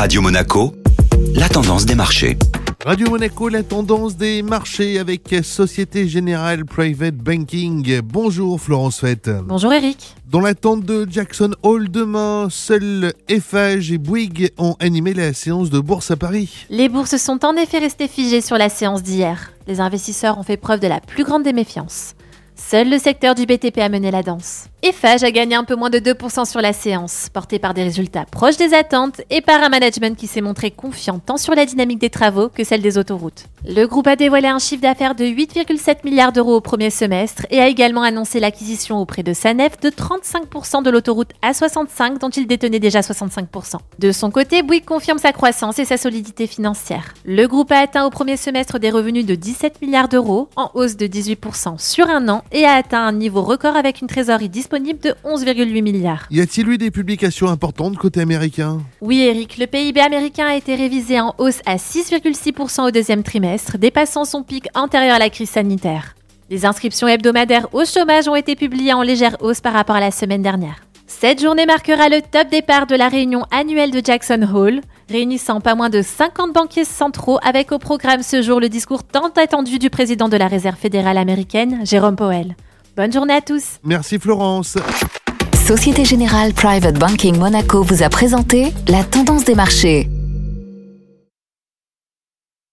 Radio Monaco, la tendance des marchés. Radio Monaco, la tendance des marchés avec Société Générale Private Banking. Bonjour Florence Fett. Bonjour Eric. Dans l'attente de Jackson Hole demain, seuls Eiffage et Bouygues ont animé la séance de bourse à Paris. Les bourses sont en effet restées figées sur la séance d'hier. Les investisseurs ont fait preuve de la plus grande déméfiance. Seul le secteur du BTP a mené la danse. Eiffage a gagné un peu moins de 2% sur la séance, porté par des résultats proches des attentes et par un management qui s'est montré confiant tant sur la dynamique des travaux que celle des autoroutes. Le groupe a dévoilé un chiffre d'affaires de 8,7 milliards d'euros au premier semestre et a également annoncé l'acquisition auprès de Sanef de 35% de l'autoroute A65 dont il détenait déjà 65%. De son côté, Bouygues confirme sa croissance et sa solidité financière. Le groupe a atteint au premier semestre des revenus de 17 milliards d'euros, en hausse de 18% sur un an et a atteint un niveau record avec une trésorerie disponible de 11,8 milliards. Y a-t-il eu des publications importantes côté américain? Oui Eric, le PIB américain a été révisé en hausse à 6,6% au deuxième trimestre, dépassant son pic antérieur à la crise sanitaire. Les inscriptions hebdomadaires au chômage ont été publiées en légère hausse par rapport à la semaine dernière. Cette journée marquera le top départ de la réunion annuelle de Jackson Hole, réunissant pas moins de 50 banquiers centraux avec au programme ce jour le discours tant attendu du président de la Réserve fédérale américaine, Jérôme Powell. Bonne journée à tous. Merci Florence. Société Générale Private Banking Monaco vous a présenté la tendance des marchés.